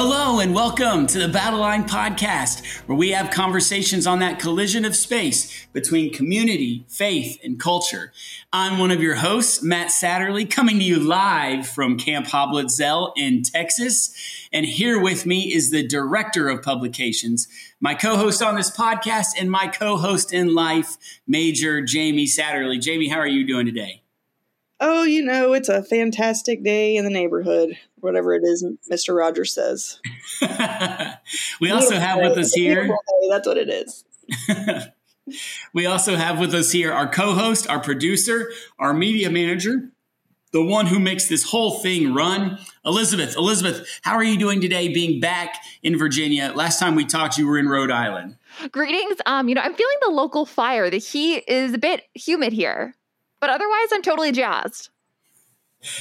Hello and welcome to the Battle Line Podcast, where we have conversations on that collision of space between community, faith, and culture. I'm one of your hosts, Matt Satterlee, coming to you live from Camp Hoblitzell in Texas. And here with me is the director of publications, my co-host on this podcast, and my co-host in life, Major Jamie Satterlee. Jamie, how are you doing today? Oh, you know, it's a fantastic day in the neighborhood, whatever it is Mr. Rogers says. we also have with us here. That's what it is. we also have with us here our co host, our producer, our media manager, the one who makes this whole thing run, Elizabeth. Elizabeth, how are you doing today being back in Virginia? Last time we talked, you were in Rhode Island. Greetings. Um, you know, I'm feeling the local fire. The heat is a bit humid here. But otherwise, I'm totally jazzed.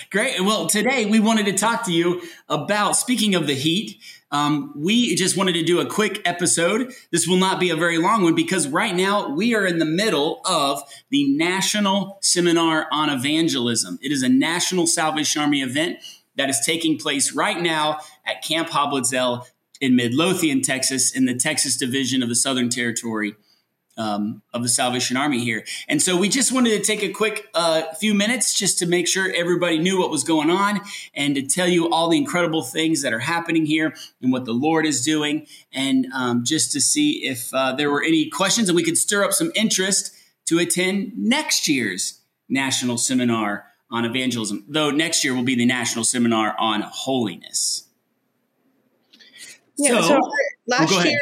Great. Well, today we wanted to talk to you about speaking of the heat. Um, we just wanted to do a quick episode. This will not be a very long one because right now we are in the middle of the National Seminar on Evangelism. It is a National Salvation Army event that is taking place right now at Camp Hoblitzell in Midlothian, Texas, in the Texas Division of the Southern Territory um, of the Salvation Army here. And so we just wanted to take a quick uh, few minutes just to make sure everybody knew what was going on and to tell you all the incredible things that are happening here and what the Lord is doing, and um, just to see if uh, there were any questions and we could stir up some interest to attend next year's National Seminar on Evangelism, though next year will be the National Seminar on Holiness. Yeah, so, so last oh, year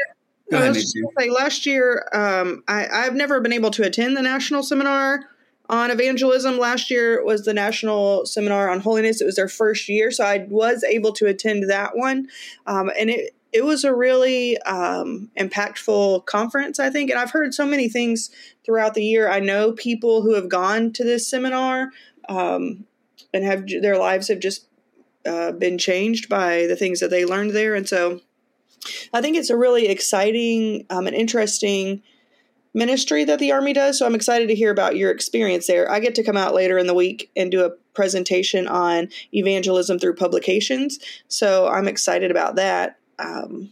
Go ahead, say, last year, um, I, I've never been able to attend the national seminar on evangelism. Last year was the national seminar on holiness. It was their first year, so I was able to attend that one, um, and it it was a really um, impactful conference, I think. And I've heard so many things throughout the year. I know people who have gone to this seminar um, and have their lives have just uh, been changed by the things that they learned there, and so I think it's a really exciting um, and interesting ministry that the Army does. So I'm excited to hear about your experience there. I get to come out later in the week and do a presentation on evangelism through publications. So I'm excited about that. Um,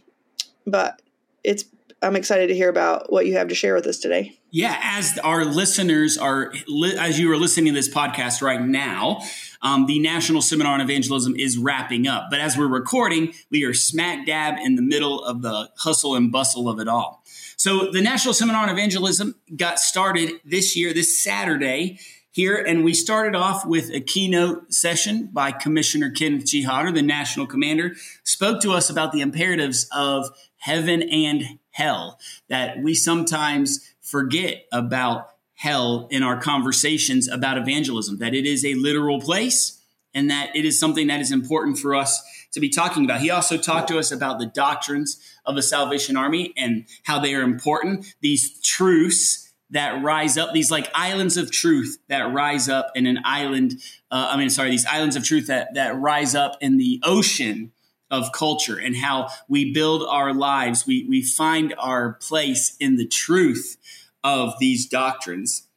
but it's I'm excited to hear about what you have to share with us today. Yeah, as our listeners are, as you are listening to this podcast right now, um, the National Seminar on Evangelism is wrapping up. But as we're recording, we are smack dab in the middle of the hustle and bustle of it all. So the National Seminar on Evangelism got started this year, this Saturday here, and we started off with a keynote session by Commissioner Kenneth G. Hodder, the national commander, spoke to us about the imperatives of heaven and hell that we sometimes forget about hell in our conversations about evangelism, that it is a literal place and that it is something that is important for us to be talking about. He also talked to us about the doctrines of the Salvation Army and how they are important, these truths that rise up, these like islands of truth that rise up in an island. Uh, I mean, sorry, these islands of truth that, that rise up in the ocean of culture and how we build our lives. We, we find our place in the truth of these doctrines.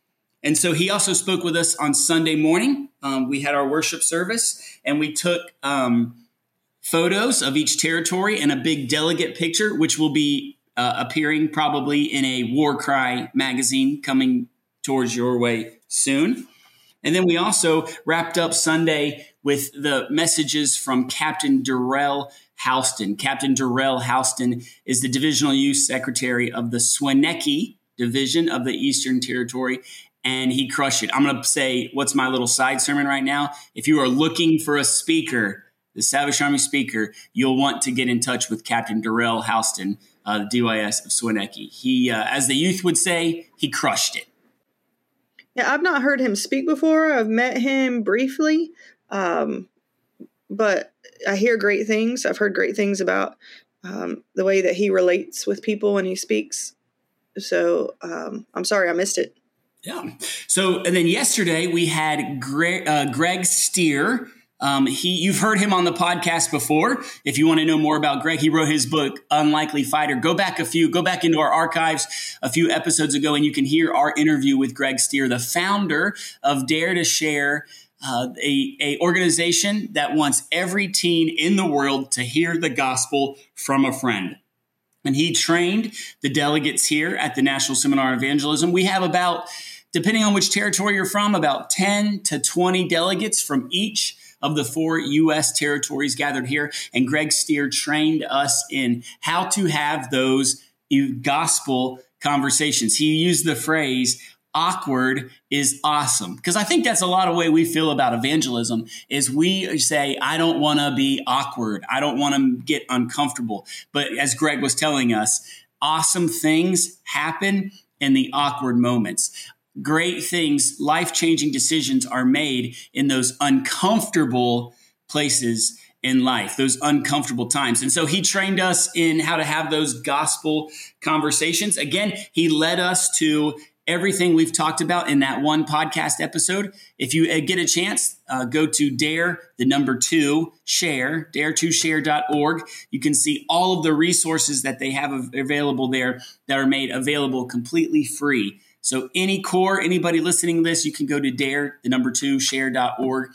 And so he also spoke with us on Sunday morning. Um, we had our worship service and we took um, photos of each territory and a big delegate picture, which will be uh, appearing probably in a War Cry magazine coming towards your way soon. And then we also wrapped up Sunday with the messages from Captain Darrell Houston. Captain Darrell Houston is the divisional youth secretary of the SWONEKY division of the Eastern Territory, and he crushed it. I'm going to say, what's my little side sermon right now? If you are looking for a speaker, the Salvation Army speaker, you'll want to get in touch with Captain Darrell Houston, uh, the DYS of SWONEKY. He, uh, as the youth would say, he crushed it. Yeah, I've not heard him speak before. I've met him briefly, um, but I hear great things. I've heard great things about um, the way that he relates with people when he speaks. So um, I'm sorry I missed it. Yeah. So and then yesterday we had Greg, uh, Greg Stier. Um, he, you've heard him on the podcast before. If you want to know more about Greg, he wrote his book "Unlikely Fighter." Go back a few, go back into our archives a few episodes ago, and you can hear our interview with Greg Stier, the founder of Dare to Share uh, a, a organization that wants every teen in the world to hear the gospel from a friend. And he trained the delegates here at the National Seminar on Evangelism. We have about, depending on which territory you're from, about 10 to 20 delegates from each of the four U.S. territories gathered here. And Greg Stier trained us in how to have those gospel conversations. He used the phrase, awkward is awesome because i think that's a lot of way we feel about evangelism is we say i don't want to be awkward i don't want to get uncomfortable but as greg was telling us awesome things happen in the awkward moments great things life-changing decisions are made in those uncomfortable places in life, those uncomfortable times. And so he trained us in how to have those gospel conversations. Again, he led us to everything we've talked about in that one podcast episode. If you uh, get a chance, uh, go to dare the number two share dare2share.org. You can see all of the resources that they have available there that are made available completely free. So any core, anybody listening to this, you can go to dare the number two share.org.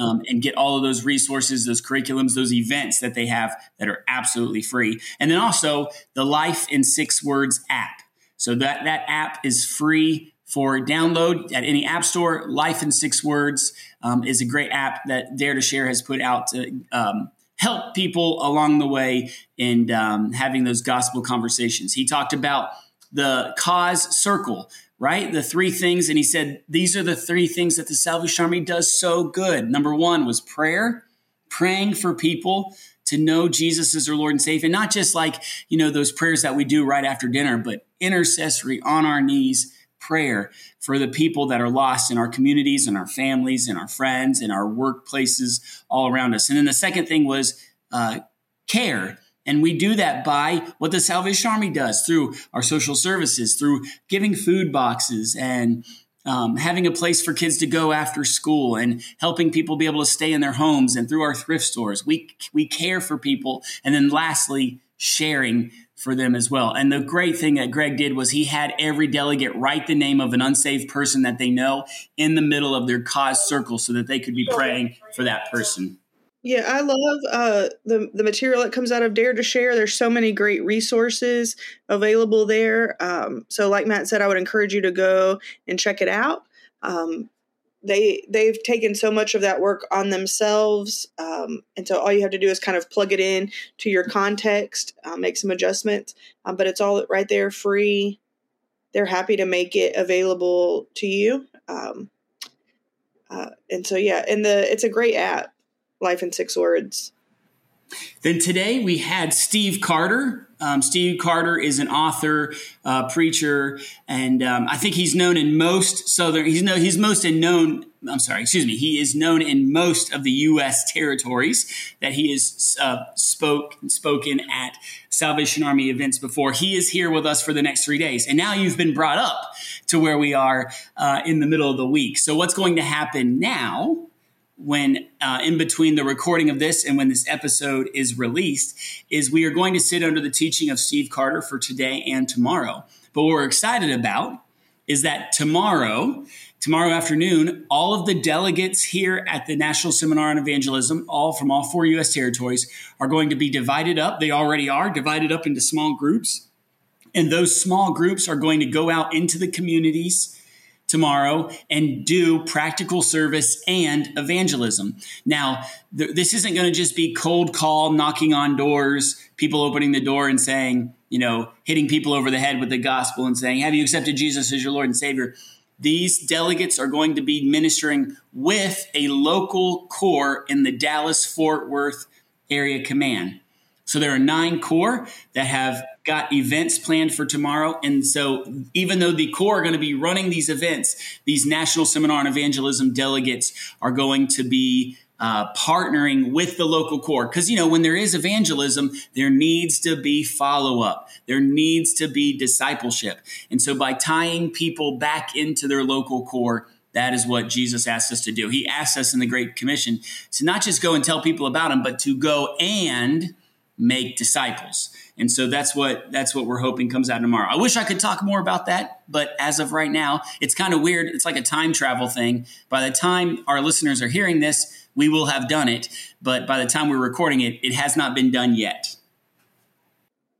Um, and get all of those resources, those curriculums, those events that they have that are absolutely free. And then also the Life in Six Words app. So that, that app is free for download at any app store. Life in Six Words um, is a great app that Dare to Share has put out to um, help people along the way in um, having those gospel conversations. He talked about the cause circle, right? The three things. And he said, these are the three things that the Salvation Army does so good. Number one was prayer, praying for people to know Jesus as their Lord and Savior. And not just like, you know, those prayers that we do right after dinner, but intercessory on our knees prayer for the people that are lost in our communities and our families and our friends and our workplaces all around us. And then the second thing was uh, care. And we do that by what the Salvation Army does through our social services, through giving food boxes and um, having a place for kids to go after school and helping people be able to stay in their homes and through our thrift stores. We, we care for people. And then lastly, sharing for them as well. And the great thing that Greg did was he had every delegate write the name of an unsaved person that they know in the middle of their cause circle so that they could be praying for that person. Yeah, I love uh, the the material that comes out of Dare to Share. There's so many great resources available there. Um, so, like Matt said, I would encourage you to go and check it out. Um, they they've taken so much of that work on themselves, um, and so all you have to do is kind of plug it in to your context, uh, make some adjustments. Um, but it's all right there, free. They're happy to make it available to you. Um, uh, and so yeah, and the it's a great app Life in Six Words. Then today we had Steve Carter. Um, Steve Carter is an author, uh, preacher, and um, I think he's known in most southern. He's no, he's most in known. I'm sorry, excuse me. He is known in most of the U.S. territories that he has uh, spoke spoken at Salvation Army events before. He is here with us for the next three days, and now you've been brought up to where we are uh, in the middle of the week. So what's going to happen now? When uh, in between the recording of this and when this episode is released is we are going to sit under the teaching of Steve Carter for today and tomorrow. But what we're excited about is that tomorrow, tomorrow afternoon, all of the delegates here at the National Seminar on Evangelism, all from all four U.S. territories, are going to be divided up. They already are divided up into small groups. And those small groups are going to go out into the communities tomorrow and do practical service and evangelism. Now, th- this isn't going to just be cold call, knocking on doors, people opening the door and saying, you know, hitting people over the head with the gospel and saying, Have you accepted Jesus as your Lord and Savior? These delegates are going to be ministering with a local corps in the Dallas Fort Worth area command. So there are nine corps that have got events planned for tomorrow. And so even though the corps are going to be running these events, these National Seminar on Evangelism delegates are going to be uh, partnering with the local corps. Because, you know, when there is evangelism, there needs to be follow up, there needs to be discipleship. And so by tying people back into their local corps, that is what Jesus asked us to do. He asked us in the Great Commission to not just go and tell people about him, but to go and make disciples. And so that's what that's what we're hoping comes out tomorrow. I wish I could talk more about that, but as of right now, it's kind of weird. It's like a time travel thing. By the time our listeners are hearing this, we will have done it, but by the time we're recording it, it has not been done yet.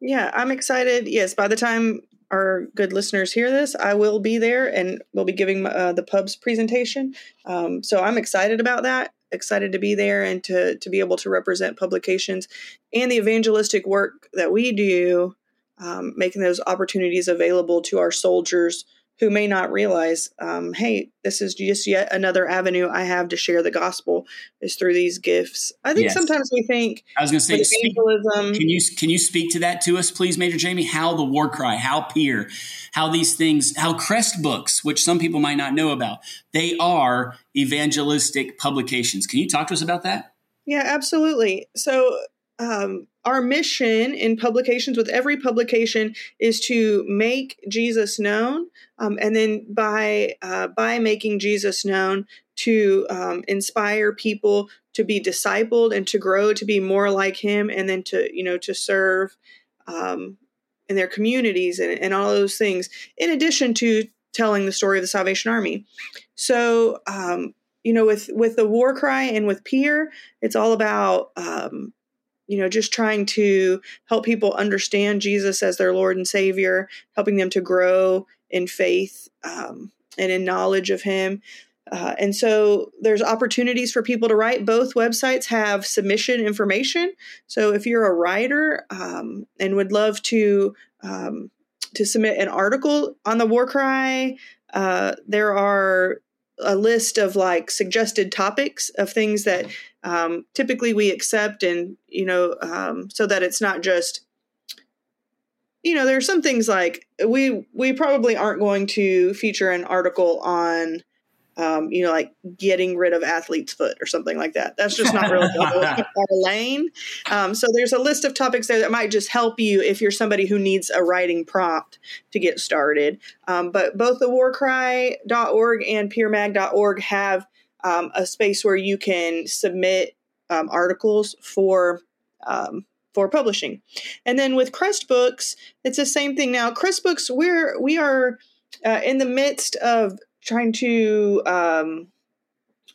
Yeah, I'm excited. Yes, by the time our good listeners hear this, I will be there and we'll be giving uh, the pub's presentation. Um, so I'm excited about that. Excited to be there and to to be able to represent publications. And the evangelistic work that we do, um, making those opportunities available to our soldiers who may not realize, um, hey, this is just yet another avenue I have to share the gospel is through these gifts. I think yes. sometimes we think I was going to say evangelism. Speak, can you can you speak to that to us, please, Major Jamie? How the war cry, how peer, how these things, how crest books, which some people might not know about, they are evangelistic publications. Can you talk to us about that? Yeah, absolutely. So um, our mission in publications with every publication is to make Jesus known, um, and then by uh, by making Jesus known, to um, inspire people to be discipled and to grow to be more like Him, and then to you know to serve um, in their communities and, and all those things. In addition to telling the story of the Salvation Army, so um, you know with with the war cry and with peer, it's all about um, you know, just trying to help people understand Jesus as their Lord and Savior, helping them to grow in faith um, and in knowledge of Him. Uh, and so there's opportunities for people to write. Both websites have submission information. So if you're a writer um, and would love to um, to submit an article on the war cry, uh, there are a list of like suggested topics of things that um, typically we accept and you know um, so that it's not just you know there are some things like we we probably aren't going to feature an article on um, you know, like getting rid of athlete's foot or something like that. That's just not really our lane. Um, so there's a list of topics there that might just help you if you're somebody who needs a writing prompt to get started. Um, but both the warcry.org and peermag.org have um, a space where you can submit um, articles for um, for publishing. And then with Crest Books, it's the same thing. Now, Crest Books, we're we are uh, in the midst of trying to um,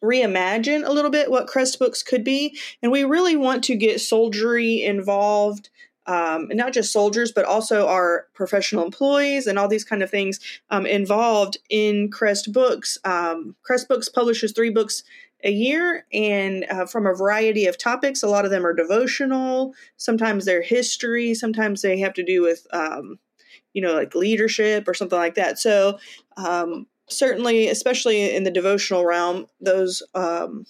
reimagine a little bit what Crest Books could be. And we really want to get soldiery involved. Um, and not just soldiers, but also our professional employees and all these kind of things um, involved in Crest Books. Um, Crest Books publishes three books a year and uh, from a variety of topics. A lot of them are devotional, sometimes they're history, sometimes they have to do with, um, you know, like leadership or something like that. So, um, certainly, especially in the devotional realm, those um,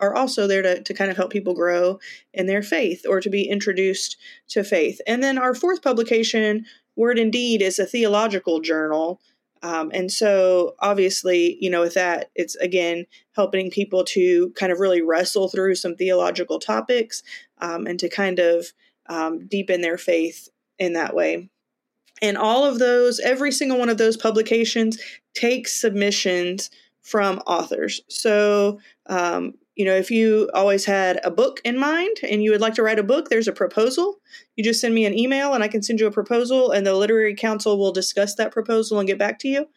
are also there to, to kind of help people grow in their faith or to be introduced to faith. And then our fourth publication, Word and Deed, is a theological journal. Um, and so, obviously, you know, with that, it's again helping people to kind of really wrestle through some theological topics um, and to kind of um, deepen their faith in that way. And all of those, every single one of those publications takes submissions from authors. So, um, you know, if you always had a book in mind and you would like to write a book, there's a proposal. You just send me an email and I can send you a proposal, and the Literary Council will discuss that proposal and get back to you.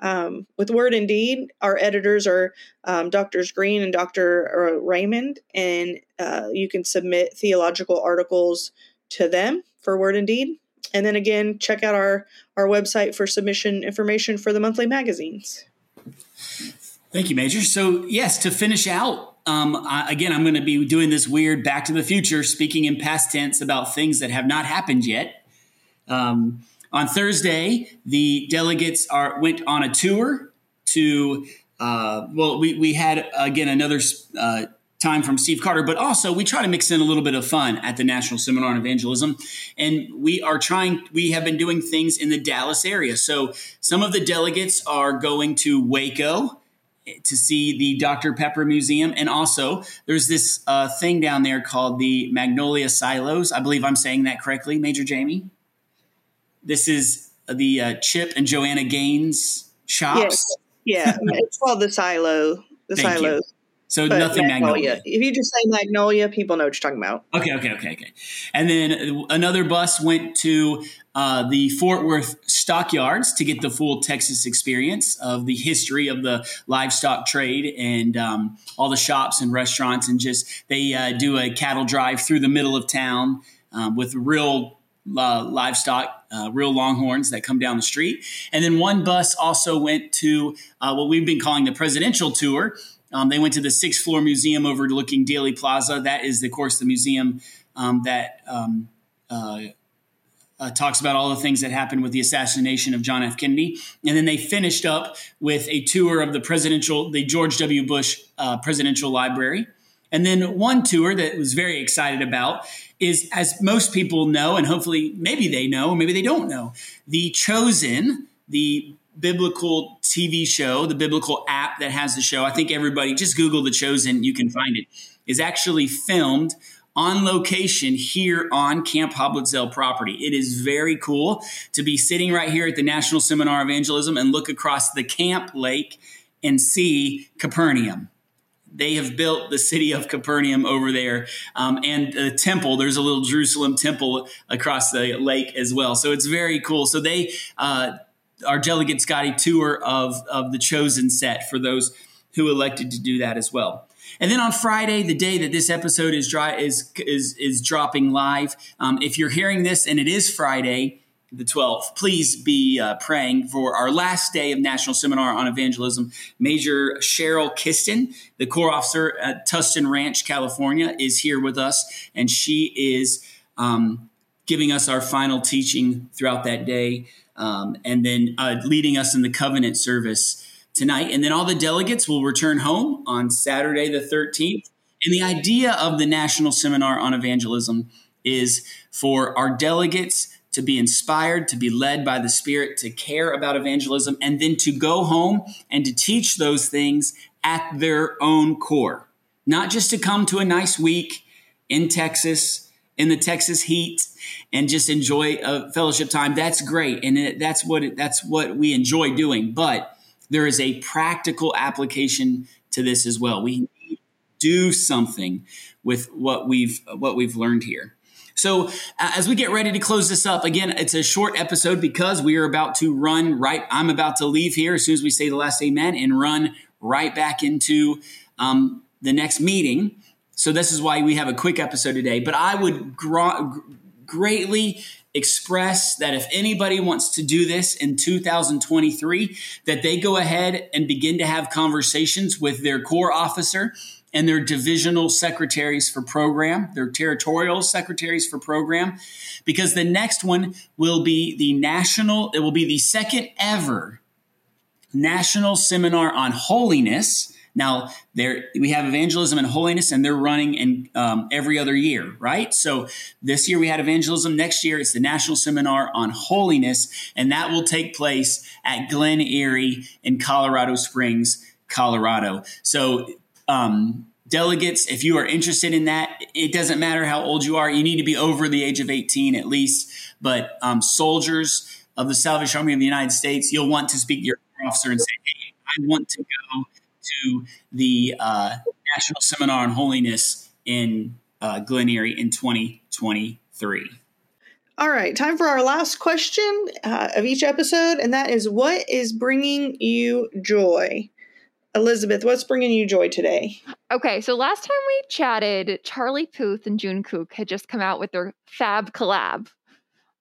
Um, with Word and Deed, our editors are um, Doctors Green and Dr. Uh, Raymond, and uh, you can submit theological articles to them for Word and Deed. And then again, check out our, our website for submission information for the monthly magazines. Thank you, Major. So, yes, to finish out, um, I, again, I'm going to be doing this weird back to the future, speaking in past tense about things that have not happened yet. Um, on Thursday, the delegates are went on a tour to. Uh, well, we we had again another uh, time from Steve Carter, but also we try to mix in a little bit of fun at the National Seminar on Evangelism. And we are trying, we have been doing things in the Dallas area. So some of the delegates are going to Waco to see the Dr. Pepper Museum. And also, there's this uh, thing down there called the Magnolia Silos. I believe I'm saying that correctly, Major Jamie. This is the uh, Chip and Joanna Gaines shops. Yes. Yeah, it's called the Silo. The Thank Silos. So but nothing Magnolia. Magnolia. If you just say Magnolia, people know what you're talking about. Okay, okay, okay, okay. And then another bus went to uh, the Fort Worth stockyards to get the full Texas experience of the history of the livestock trade and um, all the shops and restaurants. And just they uh, do a cattle drive through the middle of town um, with real uh, livestock, uh, real longhorns that come down the street. And then one bus also went to uh, what we've been calling the presidential tour. Um, they went to the sixth floor museum overlooking Dealey Plaza. That is, of course, the museum um, that um, uh, uh, talks about all the things that happened with the assassination of John F. Kennedy. And then they finished up with a tour of the presidential, the George W. Bush uh, Presidential Library. And then one tour that was very excited about is, as most people know, and hopefully maybe they know, maybe they don't know, The Chosen, the biblical TV show, the biblical app that has the show. I think everybody just Google The Chosen, you can find it, is actually filmed on location here on Camp Hoblitzell property. It is very cool to be sitting right here at the National Seminar of Evangelism and look across the camp lake and see Capernaum. They have built the city of Capernaum over there, um, and the temple. There's a little Jerusalem temple across the lake as well. So it's very cool. So they, uh, our delegates got a tour of of the chosen set for those who elected to do that as well. And then on Friday, the day that this episode is dry is is is dropping live. Um, if you're hearing this and it is Friday, the 12th, please be uh, praying for our last day of National Seminar on Evangelism. Major Cheryl Kiston, the Corps officer at Tustin Ranch, California, is here with us, and she is um, giving us our final teaching throughout that day, um, and then uh, leading us in the covenant service tonight. And then all the delegates will return home on Saturday, the 13th. And the idea of the National Seminar on Evangelism is for our delegates to be inspired, to be led by the Spirit, to care about evangelism, and then to go home and to teach those things at their own corps. Not just to come to a nice week in Texas, in the Texas heat, and just enjoy a fellowship time. That's great, and that's what that's what we enjoy doing. But there is a practical application to this as well. We do something with what we've what we've learned here. So, uh, as we get ready to close this up, again, it's a short episode because we are about to run right. I'm about to leave here as soon as we say the last amen and run right back into um, the next meeting. So, this is why we have a quick episode today. But I would greatly express that if anybody wants to do this in 2023 that they go ahead and begin to have conversations with their corps officer and their divisional secretaries for program, their territorial secretaries for program, because the next one will be the national, it will be the second ever national seminar on holiness now, there we have evangelism and holiness, and they're running in um, every other year, right? So this year we had evangelism. Next year it's the National Seminar on Holiness, and that will take place at Glen Eyrie in Colorado Springs, Colorado. So um, delegates, if you are interested in that, it doesn't matter how old you are. You need to be over the age of 18 at least. But um, soldiers of the Salvation Army of the United States, you'll want to speak to your officer and say, hey, I want to go to the uh, National Seminar on Holiness in uh, Glen Eyrie in 2023. All right, time for our last question uh, of each episode, and that is what is bringing you joy? Elizabeth, what's bringing you joy today? Okay, so last time we chatted, Charlie Puth and Jungkook had just come out with their Fab collab.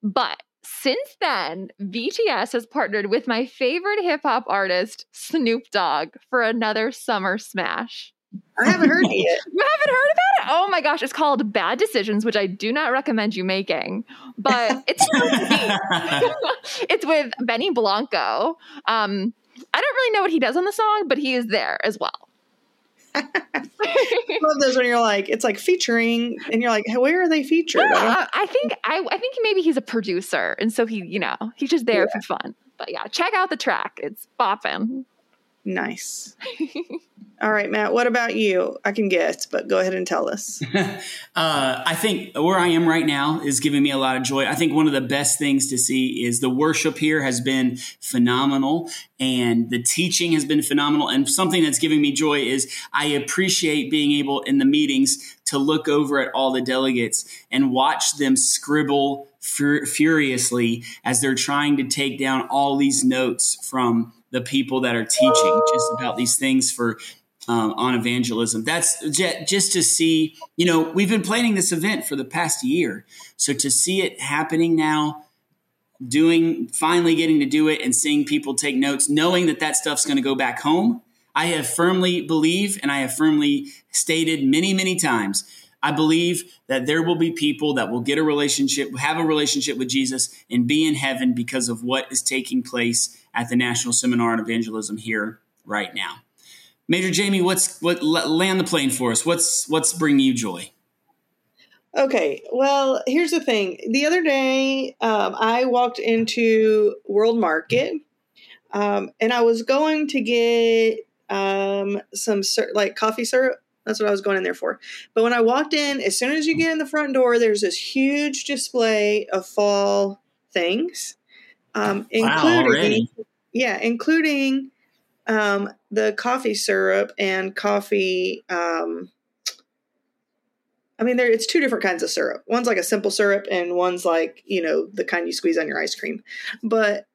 But since then, BTS has partnered with my favorite hip hop artist, Snoop Dogg, for another summer smash. I haven't heard it yet. You haven't heard about it? Oh my gosh, it's called Bad Decisions, which I do not recommend you making, but it's it's with Benny Blanco. Um, I don't really know what he does on the song, but he is there as well. I love those when you're like, it's like featuring, and you're like, where are they featured? Yeah, I think I, I think maybe he's a producer, and so he, you know, he's just there yeah. for fun. But yeah, check out the track; it's bopping. Nice. All right, Matt, what about you? I can guess, but go ahead and tell us. uh, I think where I am right now is giving me a lot of joy. I think one of the best things to see is the worship here has been phenomenal and the teaching has been phenomenal. And something that's giving me joy is I appreciate being able in the meetings to look over at all the delegates and watch them scribble fur- furiously as they're trying to take down all these notes from the people that are teaching just about these things for um, on evangelism. That's just to see, you know, we've been planning this event for the past year. So to see it happening now, doing, finally getting to do it and seeing people take notes, knowing that that stuff's going to go back home. I have firmly believe and I have firmly stated many, many times I believe that there will be people that will get a relationship, have a relationship with Jesus, and be in heaven because of what is taking place at the National Seminar on Evangelism here right now. Major Jamie, what's what land the plane for us? What's what's bringing you joy? Okay, well, here's the thing. The other day, um, I walked into World Market, um, and I was going to get um, some like coffee syrup that's what I was going in there for. But when I walked in, as soon as you get in the front door, there's this huge display of fall things, um, including wow, yeah, including um, the coffee syrup and coffee. Um, I mean, there it's two different kinds of syrup. One's like a simple syrup, and one's like you know the kind you squeeze on your ice cream. But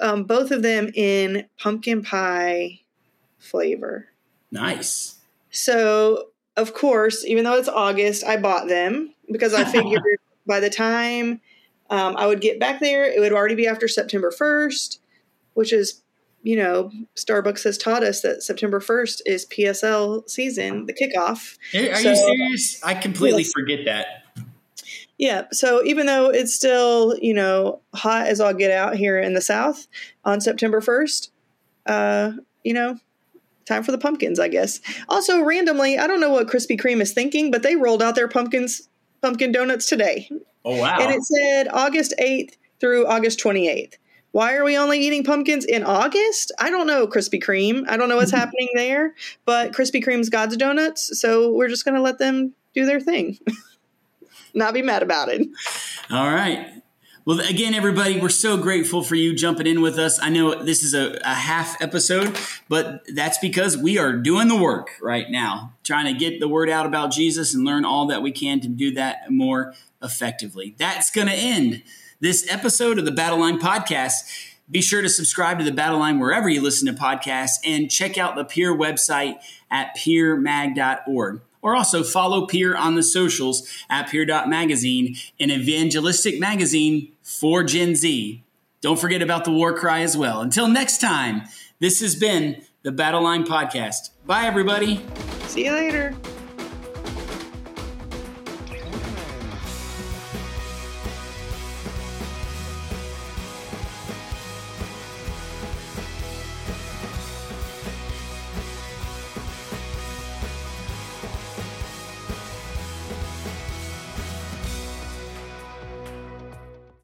um, both of them in pumpkin pie flavor. Nice. So, of course, even though it's August, I bought them because I figured by the time um, I would get back there, it would already be after September 1st, which is, you know, Starbucks has taught us that September 1st is PSL season, the kickoff. Are so, you serious? I completely yes. forget that. Yeah. So even though it's still, you know, hot as I'll get out here in the South on September 1st, uh, you know, time for the pumpkins, I guess. Also, randomly, I don't know what Krispy Kreme is thinking, but they rolled out their pumpkins pumpkin donuts today. Oh wow. And it said August 8th through August 28th. Why are we only eating pumpkins in August? I don't know, Krispy Kreme. I don't know what's happening there, but Krispy Kreme's God's donuts, so we're just going to let them do their thing. Not be mad about it. All right. Well, again, everybody, we're so grateful for you jumping in with us. I know this is a, a, half episode, but that's because we are doing the work right now, trying to get the word out about Jesus and learn all that we can to do that more effectively. That's going to end this episode of the Battle Line Podcast. Be sure to subscribe to the Battle Line wherever you listen to podcasts and check out the Peer website at peermag.org or also follow Peer on the socials at peer.magazine, an evangelistic magazine for Gen Z. Don't forget about the war cry as well. Until next time, this has been the Battle Line Podcast. Bye, everybody. See you later.